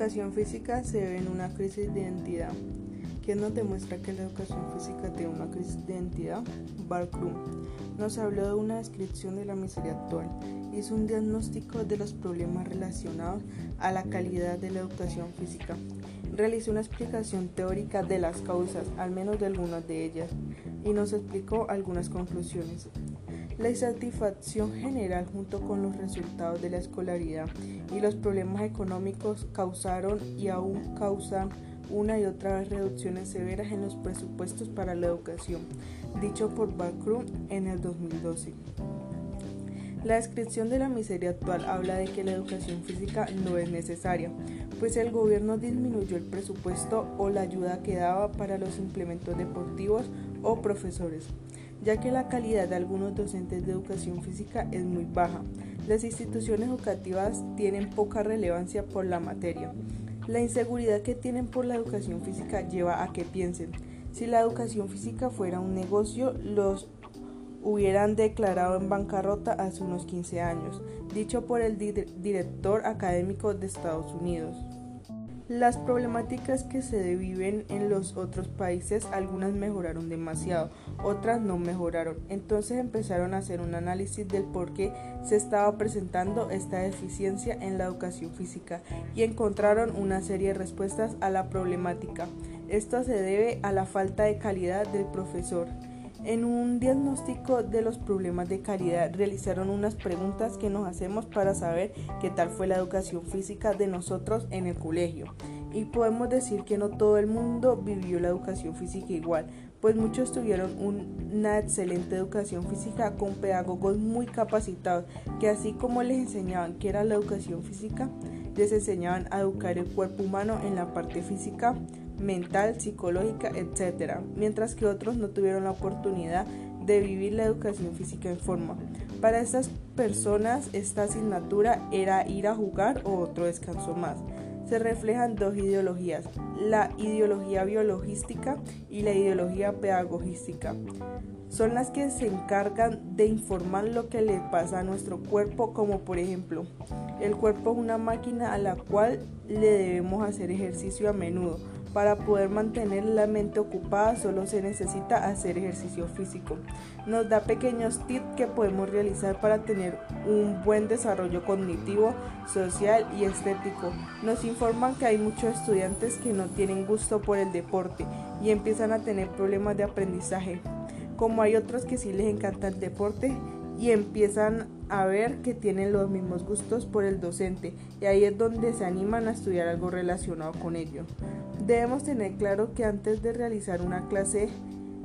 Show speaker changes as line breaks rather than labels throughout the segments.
educación física se ve en una crisis de identidad. ¿Quién nos demuestra que la educación física tiene una crisis de identidad? Barclay nos habló de una descripción de la miseria actual. Hizo un diagnóstico de los problemas relacionados a la calidad de la educación física. Realizó una explicación teórica de las causas, al menos de algunas de ellas, y nos explicó algunas conclusiones. La insatisfacción general junto con los resultados de la escolaridad y los problemas económicos causaron y aún causan una y otra vez reducciones severas en los presupuestos para la educación, dicho por Barcroom en el 2012. La descripción de la miseria actual habla de que la educación física no es necesaria, pues el gobierno disminuyó el presupuesto o la ayuda que daba para los implementos deportivos o profesores ya que la calidad de algunos docentes de educación física es muy baja. Las instituciones educativas tienen poca relevancia por la materia. La inseguridad que tienen por la educación física lleva a que piensen, si la educación física fuera un negocio, los hubieran declarado en bancarrota hace unos 15 años, dicho por el director académico de Estados Unidos. Las problemáticas que se viven en los otros países, algunas mejoraron demasiado, otras no mejoraron. Entonces empezaron a hacer un análisis del por qué se estaba presentando esta deficiencia en la educación física y encontraron una serie de respuestas a la problemática. Esto se debe a la falta de calidad del profesor, en un diagnóstico de los problemas de calidad realizaron unas preguntas que nos hacemos para saber qué tal fue la educación física de nosotros en el colegio. Y podemos decir que no todo el mundo vivió la educación física igual, pues muchos tuvieron una excelente educación física con pedagogos muy capacitados que así como les enseñaban qué era la educación física, les enseñaban a educar el cuerpo humano en la parte física, mental, psicológica, etc., mientras que otros no tuvieron la oportunidad de vivir la educación física en forma. Para estas personas esta asignatura era ir a jugar o otro descanso más. Se reflejan dos ideologías, la ideología biologística y la ideología pedagogística. Son las que se encargan de informar lo que le pasa a nuestro cuerpo, como por ejemplo, el cuerpo es una máquina a la cual le debemos hacer ejercicio a menudo para poder mantener la mente ocupada solo se necesita hacer ejercicio físico. Nos da pequeños tips que podemos realizar para tener un buen desarrollo cognitivo, social y estético. Nos informan que hay muchos estudiantes que no tienen gusto por el deporte y empiezan a tener problemas de aprendizaje. Como hay otros que sí les encanta el deporte y empiezan a ver que tienen los mismos gustos por el docente y ahí es donde se animan a estudiar algo relacionado con ello. Debemos tener claro que antes de realizar una clase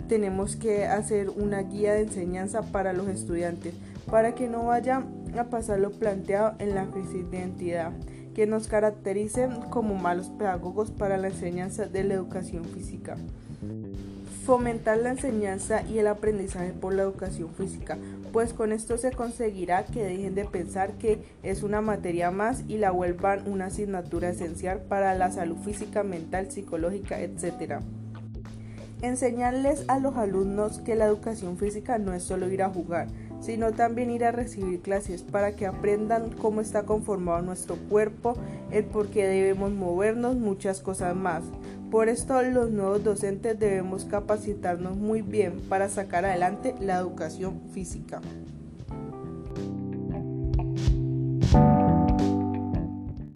tenemos que hacer una guía de enseñanza para los estudiantes para que no vaya a pasar lo planteado en la crisis de identidad que nos caractericen como malos pedagogos para la enseñanza de la educación física. Fomentar la enseñanza y el aprendizaje por la educación física, pues con esto se conseguirá que dejen de pensar que es una materia más y la vuelvan una asignatura esencial para la salud física, mental, psicológica, etc. Enseñarles a los alumnos que la educación física no es solo ir a jugar, sino también ir a recibir clases para que aprendan cómo está conformado nuestro cuerpo, el por qué debemos movernos, muchas cosas más. Por esto los nuevos docentes debemos capacitarnos muy bien para sacar adelante la educación física.